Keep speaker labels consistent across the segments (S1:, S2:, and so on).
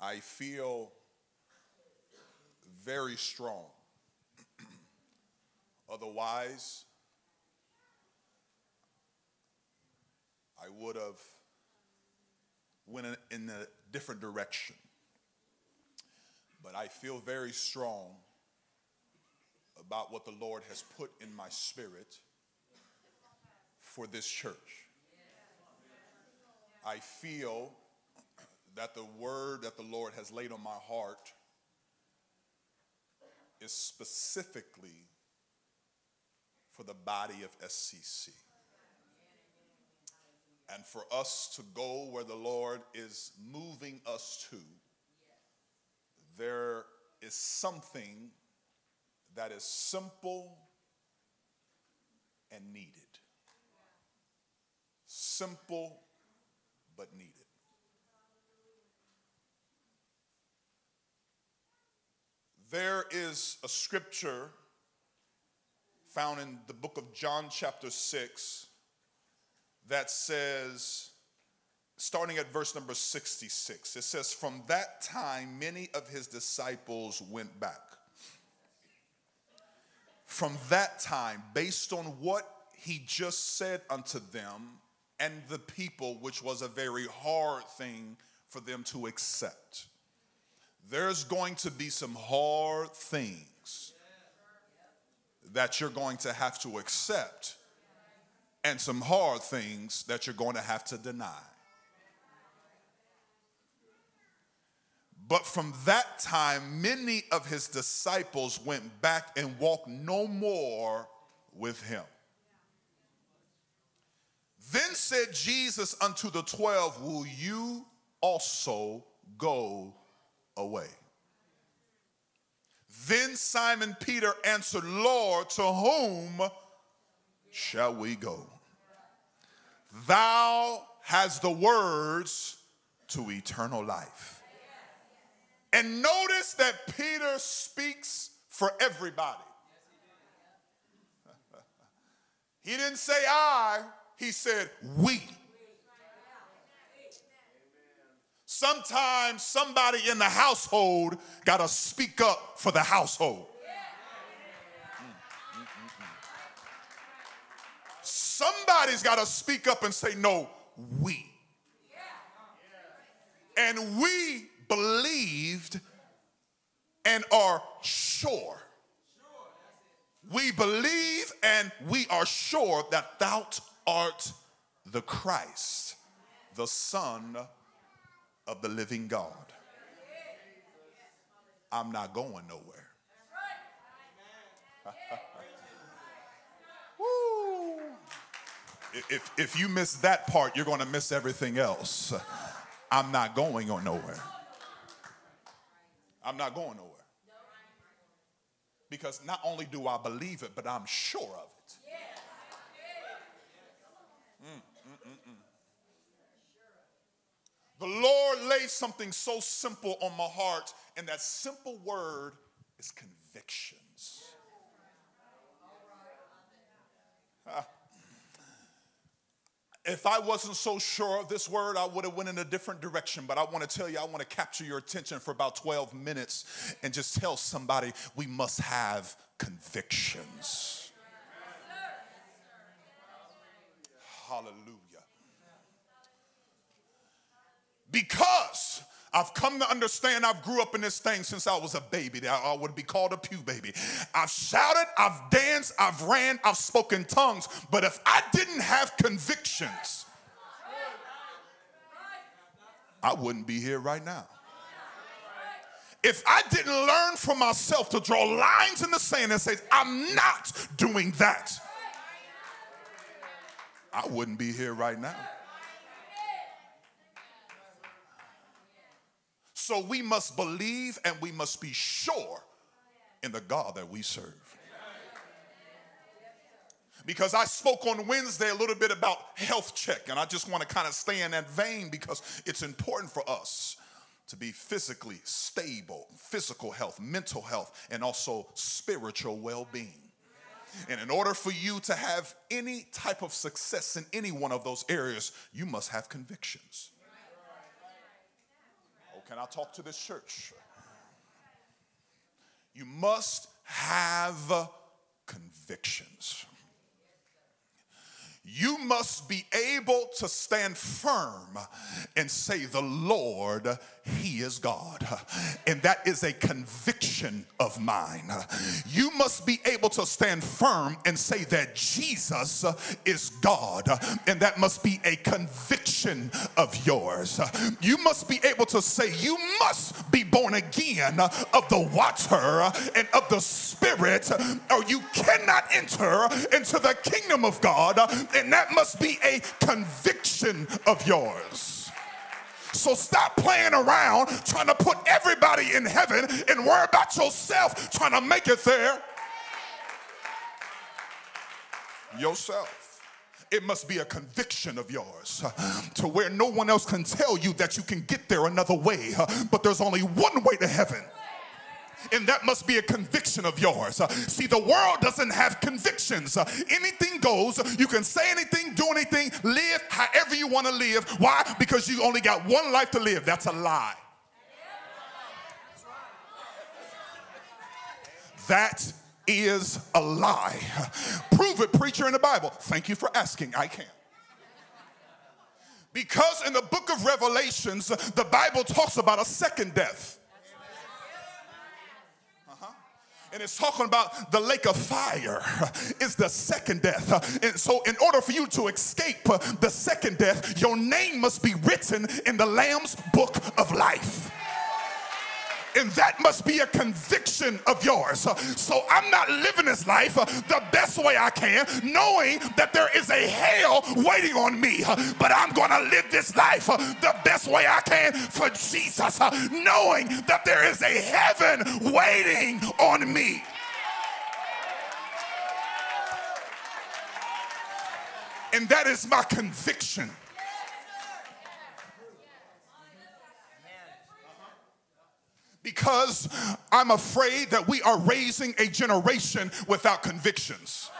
S1: I feel very strong. Otherwise, I would have went in- a different direction. But I feel very strong about what the Lord has put in my spirit for this church. I feel that the word that the Lord has laid on my heart is specifically for the body of SCC. And for us to go where the Lord is moving us to, there is something that is simple and needed. Simple but needed. There is a scripture found in the book of John, chapter 6, that says, starting at verse number 66, it says, From that time, many of his disciples went back. From that time, based on what he just said unto them and the people, which was a very hard thing for them to accept, there's going to be some hard things that you're going to have to accept and some hard things that you're going to have to deny. But from that time, many of his disciples went back and walked no more with him. Then said Jesus unto the twelve, Will you also go away? Then Simon Peter answered, Lord, to whom shall we go? Thou hast the words to eternal life. And notice that Peter speaks for everybody. He didn't say I, he said we. Sometimes somebody in the household got to speak up for the household. Somebody's got to speak up and say, No, we. And we believed and are sure. We believe and we are sure that thou art the Christ, the Son of the living God. I'm not going nowhere. Woo. If, if you miss that part, you're going to miss everything else. I'm not going on nowhere. I'm not going nowhere. Because not only do I believe it, but I'm sure of it. Mm, mm, mm, mm. The Lord laid something so simple on my heart, and that simple word is convictions. Ah. If I wasn't so sure of this word, I would have went in a different direction. But I want to tell you, I want to capture your attention for about 12 minutes and just tell somebody we must have convictions. Hallelujah. Because I've come to understand I've grew up in this thing since I was a baby. I would be called a pew baby. I've shouted, I've danced, I've ran, I've spoken tongues. But if I didn't have convictions, I wouldn't be here right now. If I didn't learn for myself to draw lines in the sand and say, I'm not doing that, I wouldn't be here right now. So we must believe and we must be sure in the God that we serve. Because I spoke on Wednesday a little bit about health check, and I just want to kind of stay in that vein because it's important for us to be physically stable, physical health, mental health, and also spiritual well being. And in order for you to have any type of success in any one of those areas, you must have convictions. Can I talk to this church? You must have convictions. You must be able to stand firm and say, The Lord, He is God. And that is a conviction of mine. You must be able to stand firm and say that Jesus is God. And that must be a conviction of yours. You must be able to say, You must be born again of the water and of the Spirit, or you cannot enter into the kingdom of God and that must be a conviction of yours. So stop playing around trying to put everybody in heaven and worry about yourself trying to make it there. Yourself. It must be a conviction of yours to where no one else can tell you that you can get there another way, but there's only one way to heaven and that must be a conviction of yours. Uh, see, the world doesn't have convictions. Uh, anything goes. You can say anything, do anything, live however you want to live. Why? Because you only got one life to live. That's a lie. That is a lie. Prove it, preacher, in the Bible. Thank you for asking. I can. Because in the book of Revelations, the Bible talks about a second death. And it's talking about the lake of fire is the second death. And so, in order for you to escape the second death, your name must be written in the Lamb's book of life and that must be a conviction of yours. So I'm not living this life the best way I can, knowing that there is a hell waiting on me, but I'm going to live this life the best way I can for Jesus, knowing that there is a heaven waiting on me. And that is my conviction. Because I'm afraid that we are raising a generation without convictions.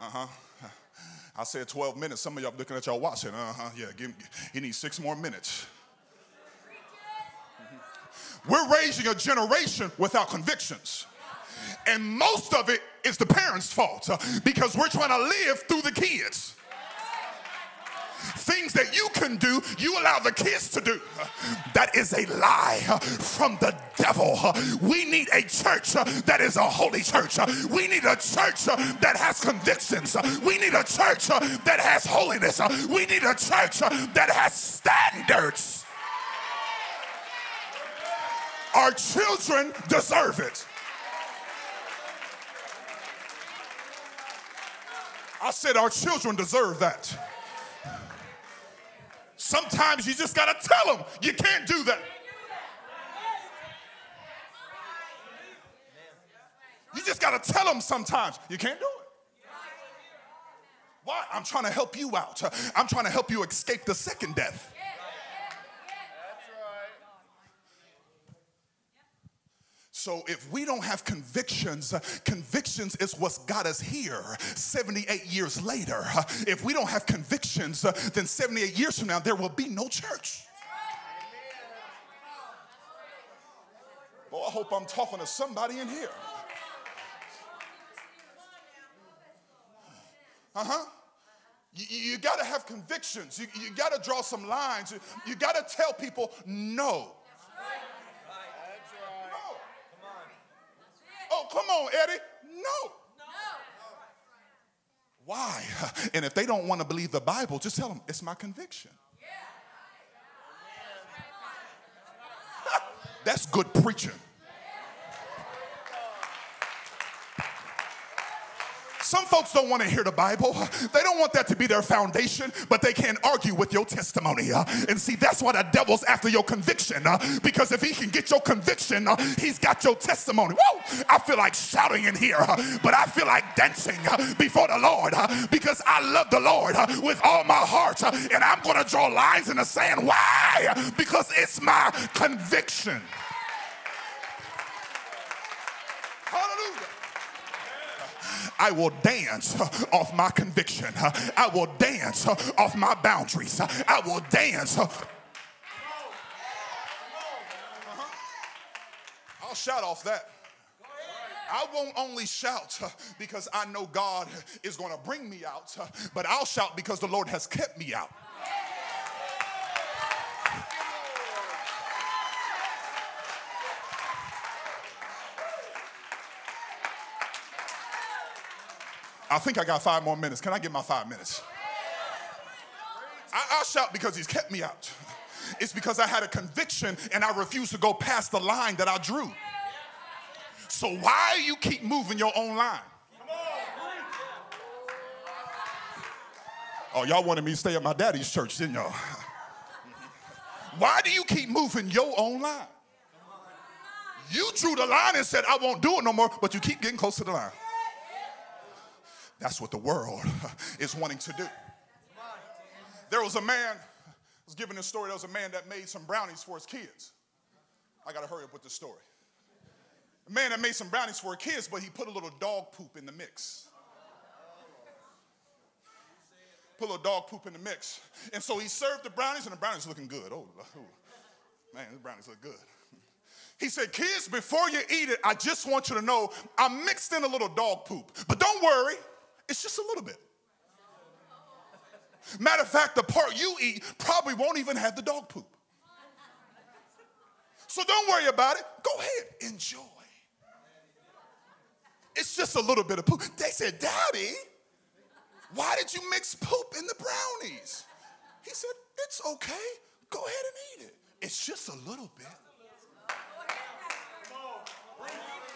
S1: Uh huh. I said 12 minutes. Some of y'all looking at y'all watching. Uh huh. Yeah, give, he needs six more minutes. We're raising a generation without convictions. And most of it is the parents' fault uh, because we're trying to live through the kids things that you can do, you allow the kids to do. That is a lie from the devil. We need a church that is a holy church. We need a church that has convictions. We need a church that has holiness. We need a church that has standards. Our children deserve it. I said, Our children deserve that. Sometimes you just got to tell them you can't do that. You just got to tell them sometimes you can't do it. Why? I'm trying to help you out. I'm trying to help you escape the second death. So if we don't have convictions, convictions is what's got us here 78 years later. If we don't have convictions, then 78 years from now, there will be no church. Well, I hope I'm talking to somebody in here. Uh huh. You, you got to have convictions. You, you got to draw some lines. You, you got to tell people no. Oh, come on, Eddie. No. Why? And if they don't want to believe the Bible, just tell them it's my conviction. That's good preaching. Some folks don't want to hear the Bible. They don't want that to be their foundation, but they can't argue with your testimony. And see, that's why the devil's after your conviction. Because if he can get your conviction, he's got your testimony. Whoa! I feel like shouting in here, but I feel like dancing before the Lord because I love the Lord with all my heart. And I'm going to draw lines in the sand. Why? Because it's my conviction. I will dance off my conviction. I will dance off my boundaries. I will dance. I'll shout off that. I won't only shout because I know God is going to bring me out, but I'll shout because the Lord has kept me out. I think I got five more minutes. Can I get my five minutes? I, will shout because he's kept me out. It's because I had a conviction and I refused to go past the line that I drew. So why you keep moving your own line? Oh, y'all wanted me to stay at my daddy's church, didn't y'all? Why do you keep moving your own line? You drew the line and said, I won't do it no more, but you keep getting close to the line. That's what the world is wanting to do. There was a man, I was given this story, there was a man that made some brownies for his kids. I gotta hurry up with the story. A man that made some brownies for his kids, but he put a little dog poop in the mix. Put a little dog poop in the mix. And so he served the brownies, and the brownies looking good. Oh, oh man, the brownies look good. He said, Kids, before you eat it, I just want you to know I mixed in a little dog poop. But don't worry, it's just a little bit. Matter of fact, the part you eat probably won't even have the dog poop. So don't worry about it. Go ahead, enjoy. It's just a little bit of poop. They said, Daddy, why did you mix poop in the brownies? He said, It's okay. Go ahead and eat it. It's just a little bit.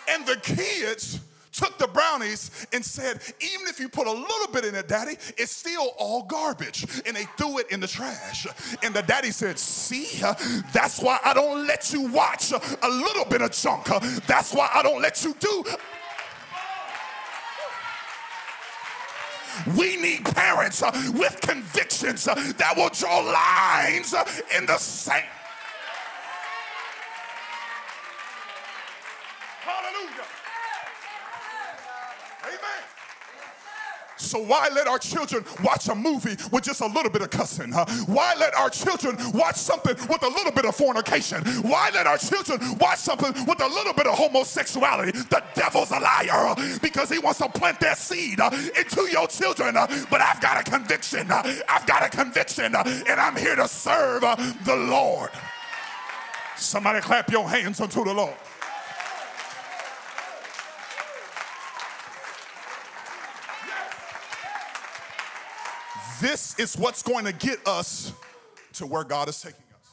S1: And the kids took the brownies and said, even if you put a little bit in it, daddy, it's still all garbage. And they threw it in the trash. And the daddy said, see, that's why I don't let you watch a little bit of junk. That's why I don't let you do. We need parents with convictions that will draw lines in the sand. So why let our children watch a movie with just a little bit of cussing? Huh? Why let our children watch something with a little bit of fornication? Why let our children watch something with a little bit of homosexuality? The devil's a liar because he wants to plant that seed into your children. But I've got a conviction. I've got a conviction and I'm here to serve the Lord. Somebody clap your hands unto the Lord. This is what's going to get us to where God is taking us.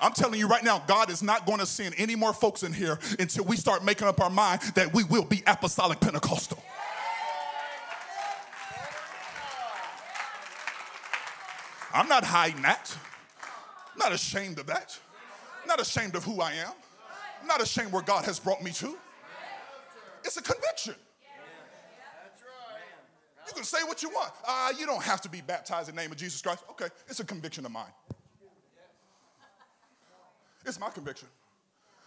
S1: I'm telling you right now, God is not going to send any more folks in here until we start making up our mind that we will be apostolic Pentecostal. I'm not hiding that. I'm not ashamed of that. I'm not ashamed of who I am. I'm not ashamed where God has brought me to. It's a conviction. You can say what you want. Uh, you don't have to be baptized in the name of Jesus Christ. Okay, it's a conviction of mine. It's my conviction.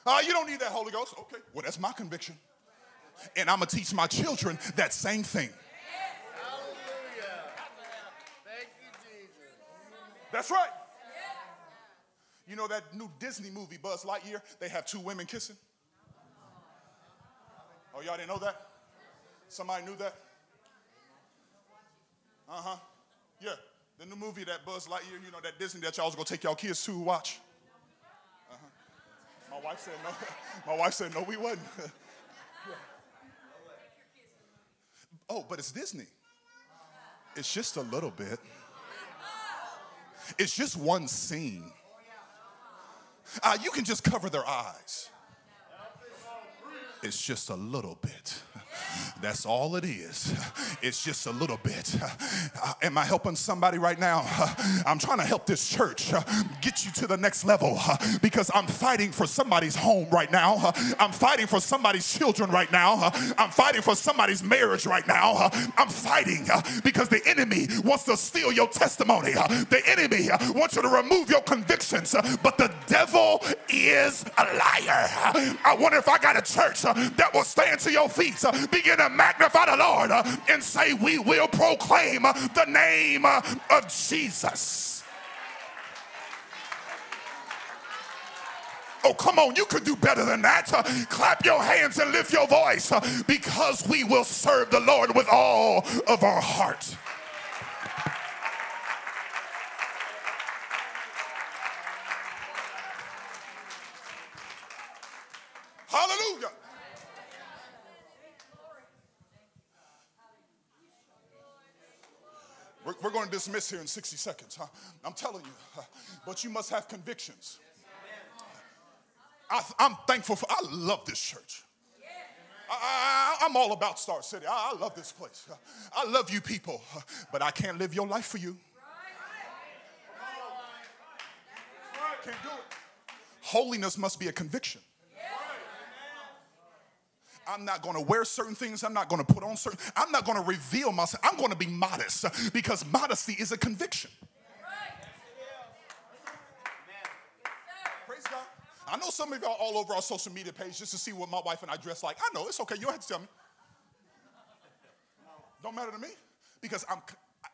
S1: Uh, you don't need that Holy Ghost. Okay, well, that's my conviction. And I'm going to teach my children that same thing. That's right. You know that new Disney movie, Buzz Lightyear? They have two women kissing. Oh, y'all didn't know that? Somebody knew that? Uh huh. Yeah. The new movie that Buzz Lightyear, you know, that Disney that y'all was gonna take y'all kids to watch. Uh huh. My wife said no. My wife said no, we wasn't. yeah. Oh, but it's Disney. It's just a little bit. It's just one scene. Uh, you can just cover their eyes. It's just a little bit. That's all it is. It's just a little bit. Uh, am I helping somebody right now? Uh, I'm trying to help this church uh, get you to the next level uh, because I'm fighting for somebody's home right now. Uh, I'm fighting for somebody's children right now. Uh, I'm fighting for somebody's marriage right now. I'm fighting because the enemy wants to steal your testimony. The enemy wants you to remove your convictions, but the devil is a liar. I wonder if I got a church that will stand to your feet, begin to magnify the Lord, and say, We will proclaim the name of Jesus. Oh, come on, you could do better than that. Uh, clap your hands and lift your voice uh, because we will serve the Lord with all of our heart. Hallelujah. We're, we're going to dismiss here in 60 seconds. Huh? I'm telling you, but you must have convictions. I, am thankful for, I love this church. I, am all about Star City. I, I love this place. I love you people, but I can't live your life for you. Can't do it. Holiness must be a conviction. I'm not going to wear certain things. I'm not going to put on certain. I'm not going to reveal myself. I'm going to be modest because modesty is a conviction. Praise God. I know some of y'all all over our social media page just to see what my wife and I dress like. I know it's okay. You don't have to tell me. Don't matter to me because I'm.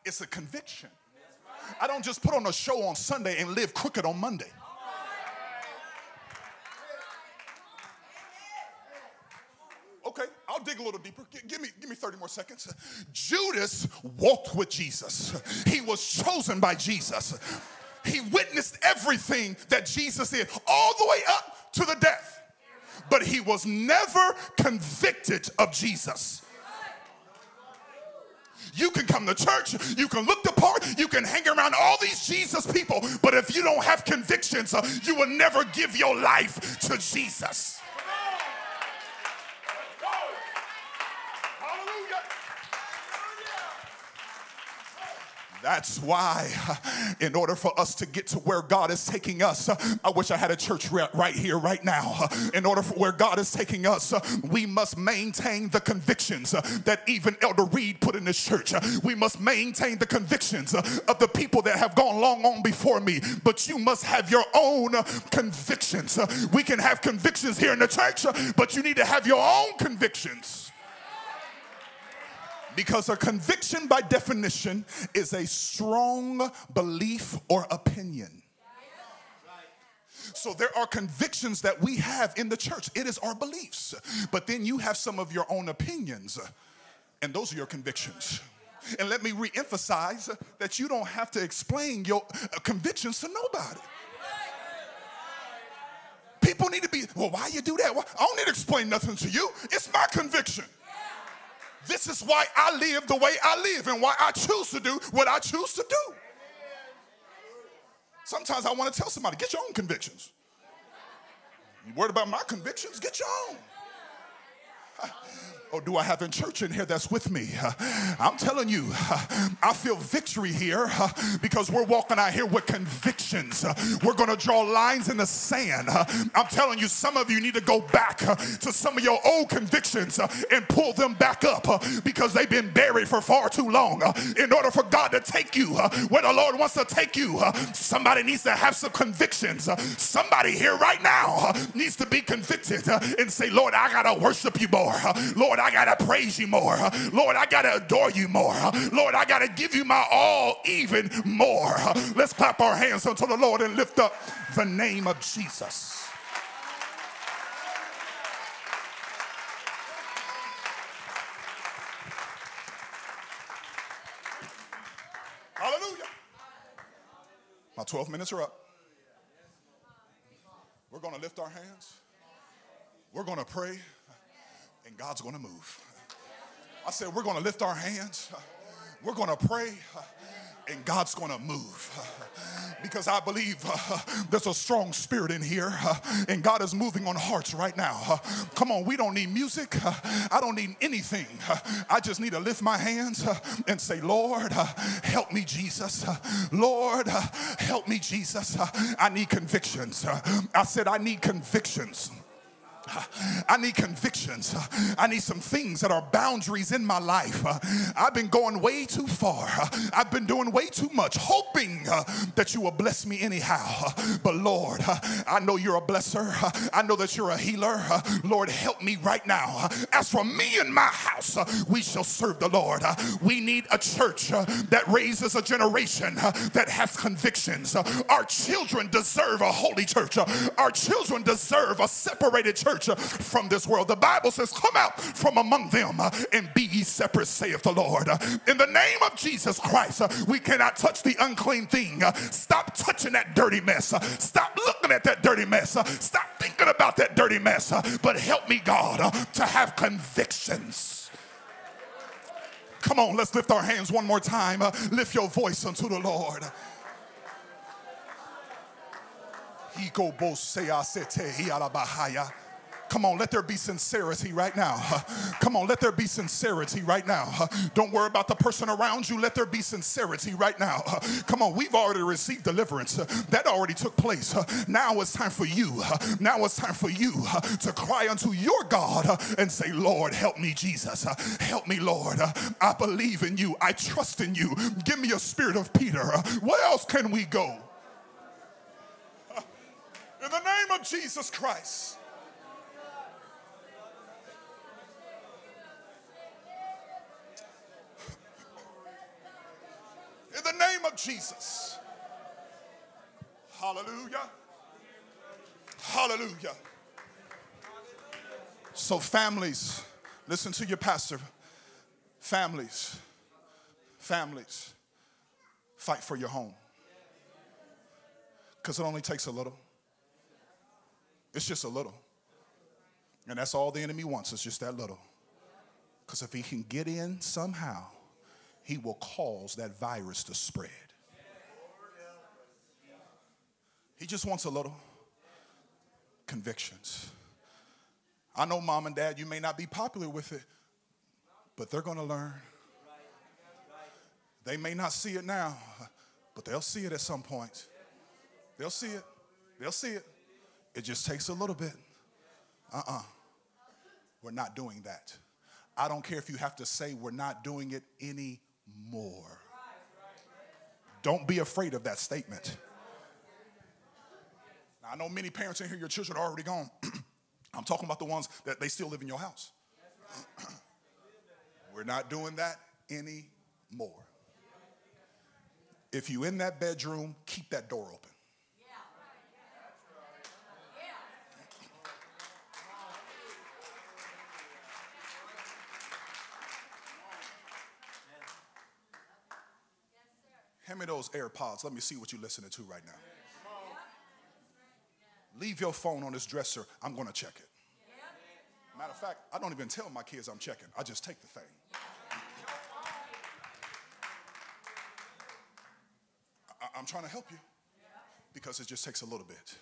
S1: It's a conviction. I don't just put on a show on Sunday and live crooked on Monday. Okay, I'll dig a little deeper. Give me, give me 30 more seconds. Judas walked with Jesus. He was chosen by Jesus. He witnessed everything that Jesus did, all the way up to the death. But he was never convicted of Jesus. You can come to church, you can look the part, you can hang around all these Jesus people, but if you don't have convictions, uh, you will never give your life to Jesus. That's why, uh, in order for us to get to where God is taking us, uh, I wish I had a church right here, right now. Uh, in order for where God is taking us, we must maintain the convictions that even Elder Reed put in this church. We must maintain the convictions of the people that have gone long on before me. But you must have your own convictions. We can have convictions here in the church, but you need to have your own convictions. Because a conviction, by definition, is a strong belief or opinion. So there are convictions that we have in the church. It is our beliefs. But then you have some of your own opinions, and those are your convictions. And let me re-emphasize that you don't have to explain your uh, convictions to nobody. People need to be, well, why you do that? Well, I don't need to explain nothing to you. It's my conviction. This is why I live the way I live and why I choose to do what I choose to do. Sometimes I want to tell somebody, get your own convictions. You worried about my convictions? Get your own. Or oh, do I have a church in here that's with me? I'm telling you, I feel victory here because we're walking out here with convictions. We're going to draw lines in the sand. I'm telling you, some of you need to go back to some of your old convictions and pull them back up because they've been buried for far too long. in order for God to take you where the Lord wants to take you, somebody needs to have some convictions. somebody here right now needs to be convicted and say, Lord, I got to worship you more. Lord, I got to praise you more. Lord, I got to adore you more. Lord, I got to give you my all even more. Let's clap our hands unto the Lord and lift up the name of Jesus. Hallelujah. My 12 minutes are up. We're going to lift our hands. We're going to pray God's going to move. I said, we're going to lift our hands. We're going to pray and God's going to move. Because I believe uh, there's a strong spirit in here, uh, and God is moving on hearts right now. Uh, come on, we don't need music. I don't need anything. I just need to lift my hands and say, Lord, help me, Jesus. Lord, help me, Jesus. I need convictions. I said, I need convictions. I need convictions. I need some things that are boundaries in my life. I've been going way too far. I've been doing way too much, hoping that you will bless me anyhow. But Lord, I know you're a blesser. I know that you're a healer. Lord, help me right now. As for me and my house, we shall serve the Lord. We need a church that raises a generation that has convictions. Our children deserve a holy church. Our children deserve a separated church church uh, from this world. The Bible says, Come out from among them uh, and be ye separate, saith the Lord. Uh, in the name of Jesus Christ, we cannot touch the unclean thing. Stop touching that dirty mess. Stop looking at that dirty mess. Stop thinking about that dirty mess. But help me, God, to have convictions. Come on, let's lift our hands one more time. lift your voice unto the Lord. He go bo se asete hi alabahaya. Come on, let there be sincerity right now. Come on, let there be sincerity right now. Don't worry about the person around you. Let there be sincerity right now. Come on, we've already received deliverance. That already took place. Now it's time for you. Now it's time for you to cry unto your God and say, Lord, help me, Jesus. Help me, Lord. I believe in you. I trust in you. Give me a spirit of Peter. Where else can we go? In the name of Jesus Christ. in the name of Jesus. Hallelujah. Hallelujah. So, families, listen to your pastor. Families, families, fight for your home. Because it only takes a little. It's just a little. And that's all the enemy wants, it's just that little. Because if he can get in somehow, he will cause that virus to spread. He just wants a little convictions. I know, mom and dad, you may not be popular with it, but they're going to learn. They may not see it now, but they'll see it at some point. They'll see it. They'll see it. It just takes a little bit. Uh uh-uh. uh. we are not doing that. I don't care if you have to say we're not doing it anymore. Don't be afraid of that statement. I know many parents in here, your children are already gone. I'm talking about the ones that they still live in your house. We're not doing that anymore. If you in that bedroom, keep that door open. Hand me those AirPods. Let me see what you're listening to right now. Leave your phone on this dresser. I'm going to check it. Matter of fact, I don't even tell my kids I'm checking. I just take the thing. I, am trying to help you because it just takes a little bit.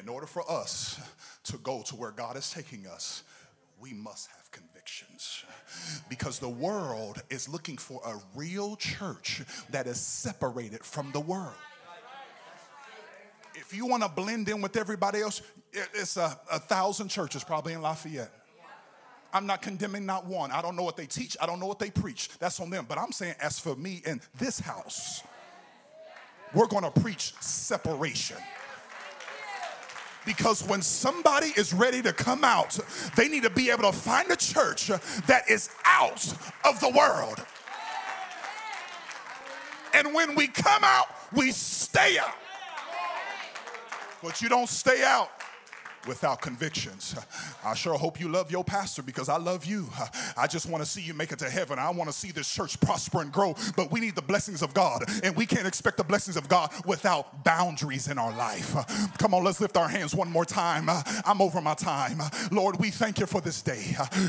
S1: In order for us to go to where God is taking us, we must have convictions because the world is looking for a real church that is separated from the world. If you want to blend in with everybody else, it's a, a thousand churches probably in Lafayette. I'm not condemning not one. I don't know what they teach. I don't know what they preach. That's on them. But I'm saying, as for me in this house, we're going to preach separation. Because when somebody is ready to come out, they need to be able to find a church that is out of the world. And when we come out, we stay out. But you don't stay out without convictions. I sure hope you love your pastor because I love you. I just want to see you make it to heaven. I want to see this church prosper and grow, but we need the blessings of God, and we can't expect the blessings of God without boundaries in our life. Come on, let's lift our hands one more time. I'm over my time. Lord, we thank you for this day.